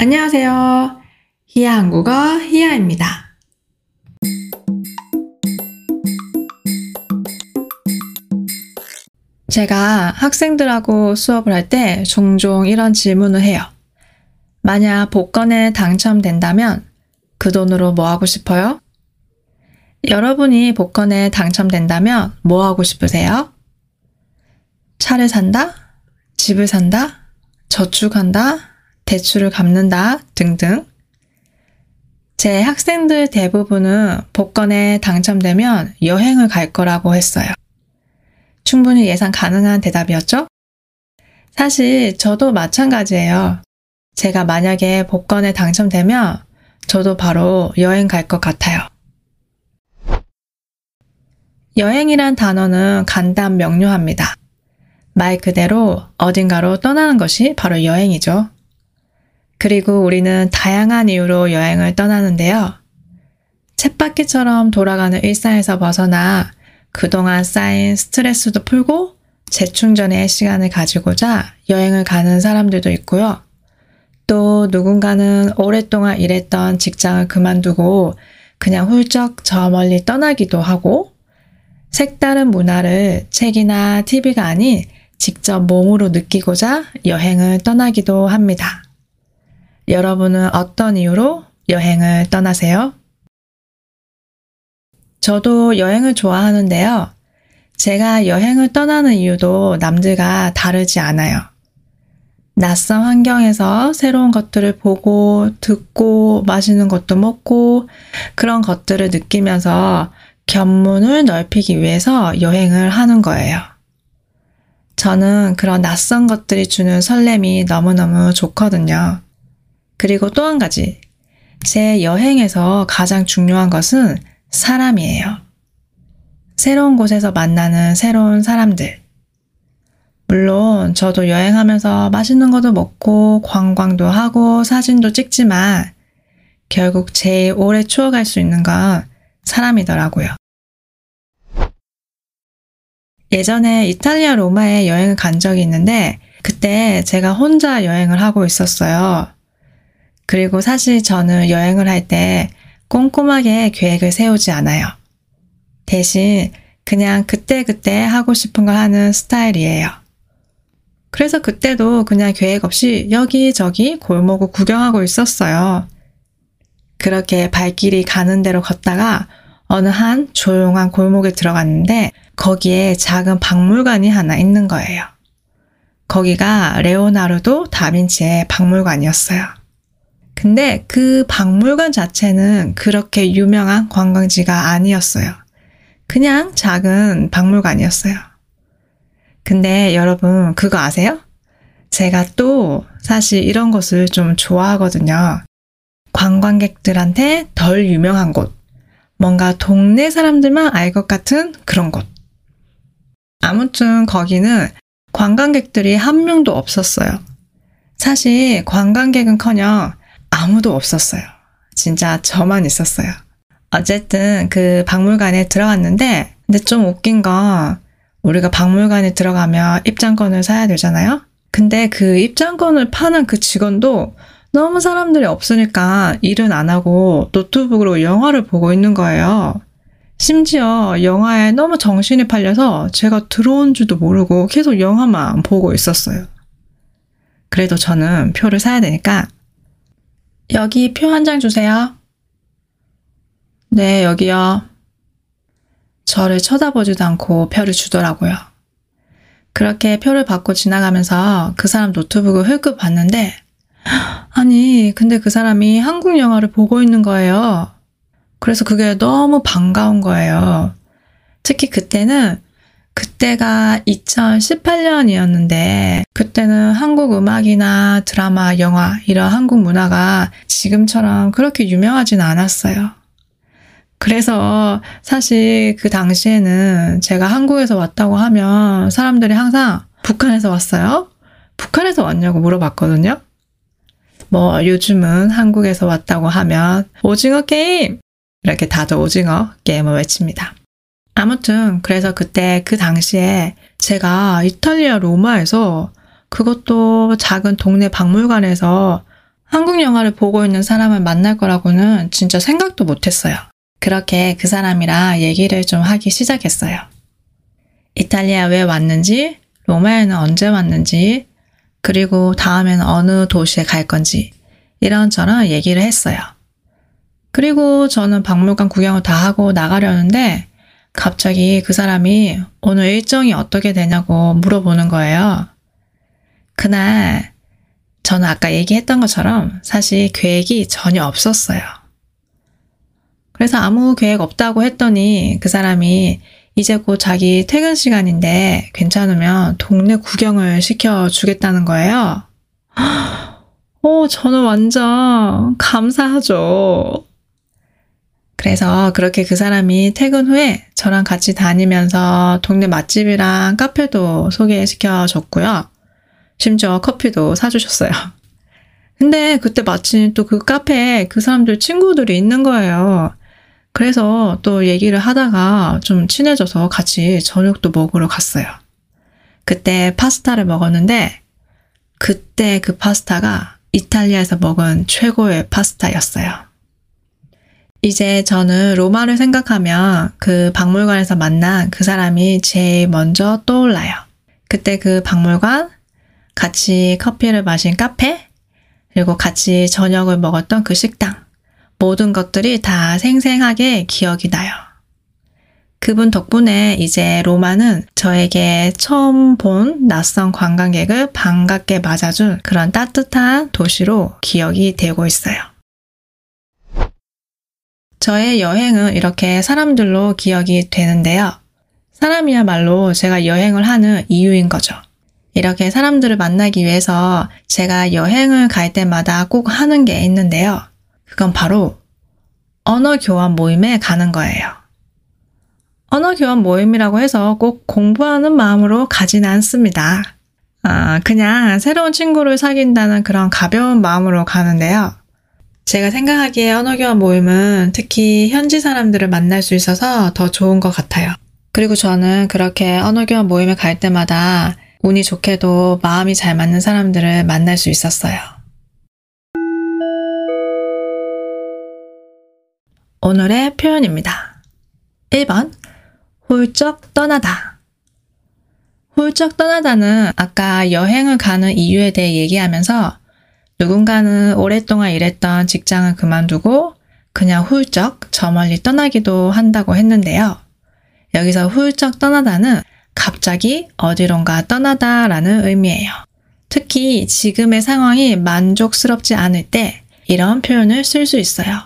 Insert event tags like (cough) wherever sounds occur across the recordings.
안녕하세요. 히야 한국어 히야입니다. 제가 학생들하고 수업을 할 때 종종 이런 질문을 해요. 만약 복권에 당첨된다면 그 돈으로 뭐 하고 싶어요? 여러분이 복권에 당첨된다면 뭐 하고 싶으세요? 차를 산다? 집을 산다? 저축한다? 대출을 갚는다 등등. 제 학생들 대부분은 복권에 당첨되면 여행을 갈 거라고 했어요. 충분히 예상 가능한 대답이었죠? 사실 저도 마찬가지예요. 제가 만약에 복권에 당첨되면 저도 바로 여행 갈 것 같아요. 여행이란 단어는 간단 명료합니다. 말 그대로 어딘가로 떠나는 것이 바로 여행이죠. 그리고 우리는 다양한 이유로 여행을 떠나는데요. 쳇바퀴처럼 돌아가는 일상에서 벗어나 그동안 쌓인 스트레스도 풀고 재충전의 시간을 가지고자 여행을 가는 사람들도 있고요. 또 누군가는 오랫동안 일했던 직장을 그만두고 그냥 훌쩍 저 멀리 떠나기도 하고 색다른 문화를 책이나 TV가 아닌 직접 몸으로 느끼고자 여행을 떠나기도 합니다. 여러분은 어떤 이유로 여행을 떠나세요? 저도 여행을 좋아하는데요. 제가 여행을 떠나는 이유도 남들과 다르지 않아요. 낯선 환경에서 새로운 것들을 보고, 듣고, 맛있는 것도 먹고, 그런 것들을 느끼면서 견문을 넓히기 위해서 여행을 하는 거예요. 저는 그런 낯선 것들이 주는 설렘이 너무너무 좋거든요. 그리고 또 한 가지. 제 여행에서 가장 중요한 것은 사람이에요. 새로운 곳에서 만나는 새로운 사람들. 물론 저도 여행하면서 맛있는 것도 먹고 관광도 하고 사진도 찍지만 결국 제일 오래 추억할 수 있는 건 사람이더라고요. 예전에 이탈리아 로마에 여행을 간 적이 있는데 그때 제가 혼자 여행을 하고 있었어요. 그리고 사실 저는 여행을 할 때 꼼꼼하게 계획을 세우지 않아요. 대신 그냥 그때그때 하고 싶은 걸 하는 스타일이에요. 그래서 그때도 그냥 계획 없이 여기저기 골목을 구경하고 있었어요. 그렇게 발길이 가는 대로 걷다가 어느 한 조용한 골목에 들어갔는데 거기에 작은 박물관이 하나 있는 거예요. 거기가 레오나르도 다빈치의 박물관이었어요. 근데 그 박물관 자체는 그렇게 유명한 관광지가 아니었어요. 그냥 작은 박물관이었어요. 근데 여러분, 그거 아세요? 제가 또 사실 이런 곳을 좀 좋아하거든요. 관광객들한테 덜 유명한 곳. 뭔가 동네 사람들만 알 것 같은 그런 곳. 아무튼 거기는 관광객들이 한 명도 없었어요. 사실 관광객은 커녕 아무도 없었어요. 진짜 저만 있었어요. 어쨌든 그 박물관에 들어갔는데, 근데 좀 웃긴 건 우리가 박물관에 들어가면 입장권을 사야 되잖아요? 근데 그 입장권을 파는 그 직원도 너무 사람들이 없으니까 일은 안 하고 노트북으로 영화를 보고 있는 거예요. 심지어 영화에 너무 정신이 팔려서 제가 들어온 줄도 모르고 계속 영화만 보고 있었어요. 그래도 저는 표를 사야 되니까 여기 표 한 장 주세요. 네, 여기요. 저를 쳐다보지도 않고 표를 주더라고요. 그렇게 표를 받고 지나가면서 그 사람 노트북을 흘끗 봤는데, 아니, 근데 그 사람이 한국 영화를 보고 있는 거예요. 그래서 그게 너무 반가운 거예요. 특히 그때는 그때가 2018년이었는데 그때는 한국 음악이나 드라마, 영화 이런 한국 문화가 지금처럼 그렇게 유명하진 않았어요. 그래서 사실 그 당시에는 제가 한국에서 왔다고 하면 사람들이 항상 북한에서 왔어요? 북한에서 왔냐고 물어봤거든요. 뭐 요즘은 한국에서 왔다고 하면 오징어 게임! 이렇게 다들 오징어 게임을 외칩니다. 아무튼 그래서 그때 그 당시에 제가 이탈리아 로마에서 그것도 작은 동네 박물관에서 한국 영화를 보고 있는 사람을 만날 거라고는 진짜 생각도 못 했어요. 그렇게 그 사람이랑 얘기를 좀 하기 시작했어요. 이탈리아 왜 왔는지, 로마에는 언제 왔는지, 그리고 다음에는 어느 도시에 갈 건지, 이런저런 얘기를 했어요. 그리고 저는 박물관 구경을 다 하고 나가려는데, 갑자기 그 사람이 오늘 일정이 어떻게 되냐고 물어보는 거예요. 그날 저는 아까 얘기했던 것처럼 사실 계획이 전혀 없었어요. 그래서 아무 계획 없다고 했더니 그 사람이 이제 곧 자기 퇴근 시간인데 괜찮으면 동네 구경을 시켜주겠다는 거예요. 오, (gasps) 저는 완전 감사하죠. 그래서 그렇게 그 사람이 퇴근 후에 저랑 같이 다니면서 동네 맛집이랑 카페도 소개시켜 줬고요. 심지어 커피도 사주셨어요. (laughs) 근데 그때 마침 또 그 카페에 그 사람들 친구들이 있는 거예요. 그래서 또 얘기를 하다가 좀 친해져서 같이 저녁도 먹으러 갔어요. 그때 파스타를 먹었는데, 그때 그 파스타가 이탈리아에서 먹은 최고의 파스타였어요. 이제 저는 로마를 생각하면 그 박물관에서 만난 그 사람이 제일 먼저 떠올라요. 그때 그 박물관, 같이 커피를 마신 카페, 그리고 같이 저녁을 먹었던 그 식당, 모든 것들이 다 생생하게 기억이 나요. 그분 덕분에 이제 로마는 저에게 처음 본 낯선 관광객을 반갑게 맞아준 그런 따뜻한 도시로 기억이 되고 있어요. 저의 여행은 이렇게 사람들로 기억이 되는데요. 사람이야말로 제가 여행을 하는 이유인 거죠. 이렇게 사람들을 만나기 위해서 제가 여행을 갈 때마다 꼭 하는 게 있는데요. 그건 바로 언어 교환 모임에 가는 거예요. 언어 교환 모임이라고 해서 꼭 공부하는 마음으로 가진 않습니다. 아, 그냥 새로운 친구를 사귄다는 그런 가벼운 마음으로 가는데요. 제가 생각하기에 언어교환 모임은 특히 현지 사람들을 만날 수 있어서 더 좋은 것 같아요. 그리고 저는 그렇게 언어교환 모임에 갈 때마다 운이 좋게도 마음이 잘 맞는 사람들을 만날 수 있었어요. 오늘의 표현입니다. 1번, 훌쩍 떠나다. 훌쩍 떠나다는 아까 여행을 가는 이유에 대해 얘기하면서 누군가는 오랫동안 일했던 직장을 그만두고 그냥 훌쩍 저 멀리 떠나기도 한다고 했는데요. 여기서 훌쩍 떠나다는 갑자기 어디론가 떠나다 라는 의미예요. 특히 지금의 상황이 만족스럽지 않을 때 이런 표현을 쓸 수 있어요.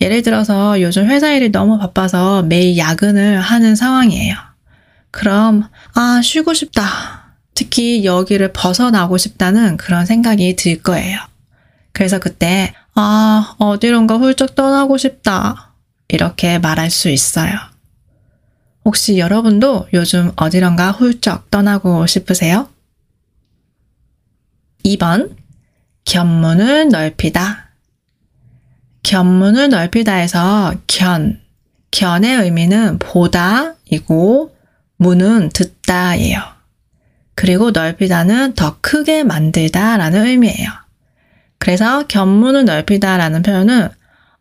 예를 들어서 요즘 회사 일이 너무 바빠서 매일 야근을 하는 상황이에요. 그럼, 아, 쉬고 싶다. 특히 여기를 벗어나고 싶다는 그런 생각이 들 거예요. 그래서 그때, 아, 어디론가 훌쩍 떠나고 싶다. 이렇게 말할 수 있어요. 혹시 여러분도 요즘 어디론가 훌쩍 떠나고 싶으세요? 2번, 견문을 넓히다. 견문을 넓히다에서 견, 견의 의미는 보다이고 문은 듣다예요. 그리고 넓히다는 더 크게 만들다 라는 의미예요. 그래서 견문을 넓히다 라는 표현은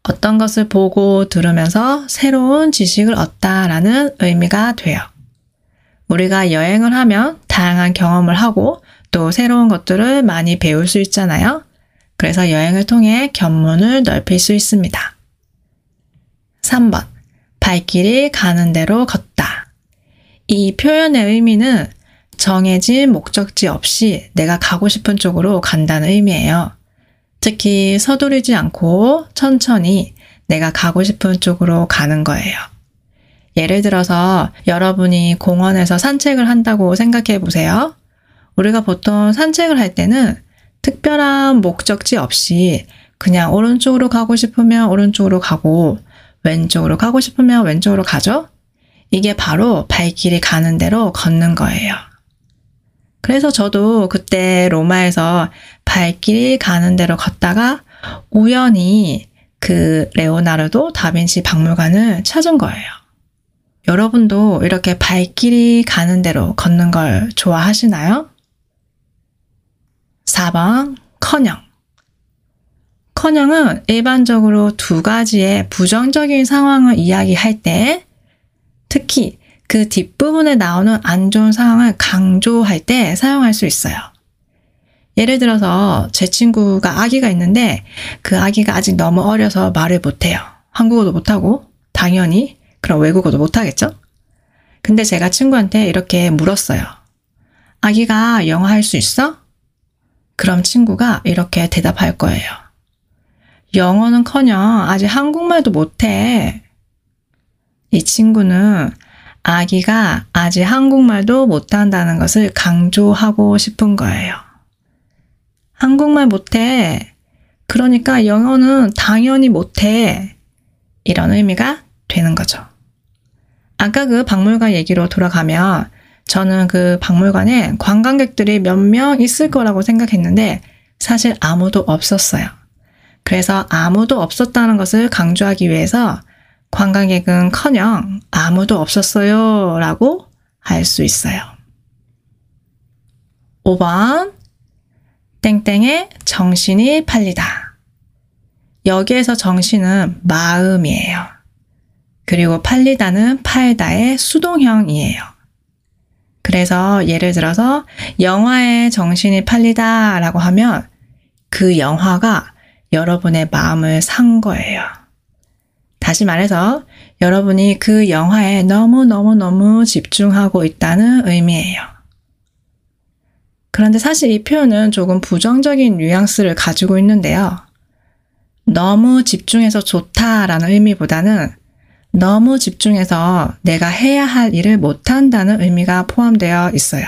어떤 것을 보고 들으면서 새로운 지식을 얻다 라는 의미가 돼요. 우리가 여행을 하면 다양한 경험을 하고 또 새로운 것들을 많이 배울 수 있잖아요. 그래서 여행을 통해 견문을 넓힐 수 있습니다. 3번. 발길이 가는 대로 걷다. 이 표현의 의미는 정해진 목적지 없이 내가 가고 싶은 쪽으로 간다는 의미예요. 특히 서두르지 않고 천천히 내가 가고 싶은 쪽으로 가는 거예요. 예를 들어서 여러분이 공원에서 산책을 한다고 생각해 보세요. 우리가 보통 산책을 할 때는 특별한 목적지 없이 그냥 오른쪽으로 가고 싶으면 오른쪽으로 가고 왼쪽으로 가고 싶으면 왼쪽으로 가죠? 이게 바로 발길이 가는 대로 걷는 거예요. 그래서 저도 그때 로마에서 발길이 가는 대로 걷다가 우연히 그 레오나르도 다빈치 박물관을 찾은 거예요. 여러분도 이렇게 발길이 가는 대로 걷는 걸 좋아하시나요? 4번, 커녕. 커녕은 일반적으로 두 가지의 부정적인 상황을 이야기할 때 특히 그 뒷부분에 나오는 안 좋은 상황을 강조할 때 사용할 수 있어요. 예를 들어서 제 친구가 아기가 있는데 그 아기가 아직 너무 어려서 말을 못해요. 한국어도 못하고 당연히 그럼 외국어도 못하겠죠? 근데 제가 친구한테 이렇게 물었어요. 아기가 영어 할 수 있어? 그럼 친구가 이렇게 대답할 거예요. 영어는 커녕 아직 한국말도 못해. 이 친구는 아기가 아직 한국말도 못한다는 것을 강조하고 싶은 거예요. 한국말 못해. 그러니까 영어는 당연히 못해. 이런 의미가 되는 거죠. 아까 그 박물관 얘기로 돌아가면 저는 그 박물관에 관광객들이 몇 명 있을 거라고 생각했는데 사실 아무도 없었어요. 그래서 아무도 없었다는 것을 강조하기 위해서 관광객은 커녕 아무도 없었어요 라고 할 수 있어요. 5번 땡땡의 정신이 팔리다. 여기에서 정신은 마음이에요. 그리고 팔리다는 팔다의 수동형이에요. 그래서 예를 들어서 영화에 정신이 팔리다 라고 하면 그 영화가 여러분의 마음을 산 거예요. 다시 말해서 여러분이 그 영화에 너무너무너무 집중하고 있다는 의미예요. 그런데 사실 이 표현은 조금 부정적인 뉘앙스를 가지고 있는데요. 너무 집중해서 좋다라는 의미보다는 너무 집중해서 내가 해야 할 일을 못한다는 의미가 포함되어 있어요.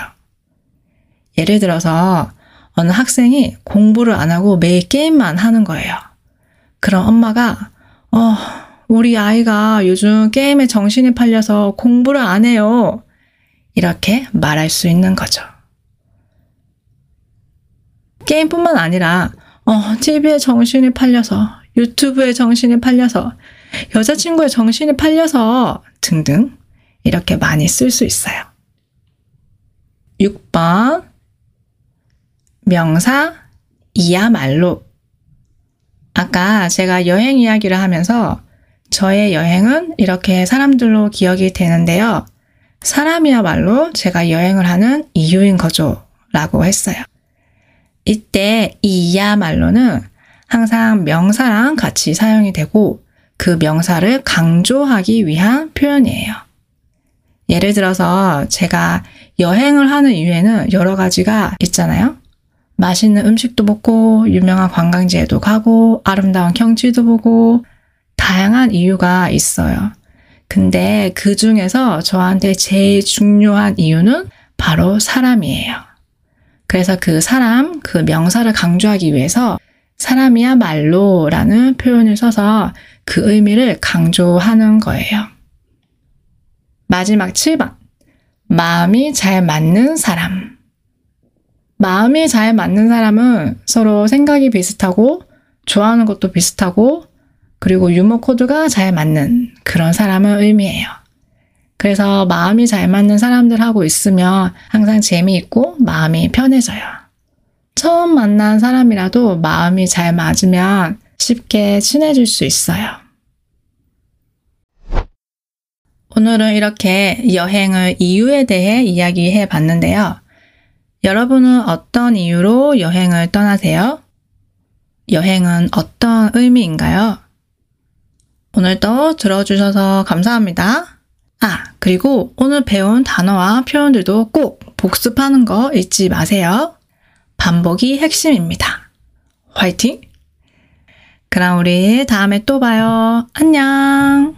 예를 들어서 어느 학생이 공부를 안 하고 매일 게임만 하는 거예요. 그럼 엄마가, 어, 우리 아이가 요즘 게임에 정신이 팔려서 공부를 안 해요. 이렇게 말할 수 있는 거죠. 게임뿐만 아니라, 어, TV에 정신이 팔려서, 유튜브에 정신이 팔려서, 여자친구의 정신이 팔려서 등등 이렇게 많이 쓸 수 있어요. 6번 명사 이야말로 아까 제가 여행 이야기를 하면서 저의 여행은 이렇게 사람들로 기억이 되는데요. 사람이야말로 제가 여행을 하는 이유인 거죠. 라고 했어요. 이때 이야말로는 항상 명사랑 같이 사용이 되고 그 명사를 강조하기 위한 표현이에요. 예를 들어서 제가 여행을 하는 이유에는 여러 가지가 있잖아요. 맛있는 음식도 먹고, 유명한 관광지에도 가고, 아름다운 경치도 보고, 다양한 이유가 있어요. 근데 그 중에서 저한테 제일 중요한 이유는 바로 사람이에요. 그래서 그 사람, 그 명사를 강조하기 위해서 사람이야말로 라는 표현을 써서 그 의미를 강조하는 거예요. 마지막 7번. 마음이 잘 맞는 사람. 마음이 잘 맞는 사람은 서로 생각이 비슷하고 좋아하는 것도 비슷하고 그리고 유머 코드가 잘 맞는 그런 사람을 의미해요. 그래서 마음이 잘 맞는 사람들하고 있으면 항상 재미있고 마음이 편해져요. 처음 만난 사람이라도 마음이 잘 맞으면 쉽게 친해질 수 있어요. 오늘은 이렇게 여행을 이유에 대해 이야기해 봤는데요. 여러분은 어떤 이유로 여행을 떠나세요? 여행은 어떤 의미인가요? 오늘도 들어주셔서 감사합니다. 아, 그리고 오늘 배운 단어와 표현들도 꼭 복습하는 거 잊지 마세요. 반복이 핵심입니다. 화이팅! 그럼 우리 다음에 또 봐요. 안녕!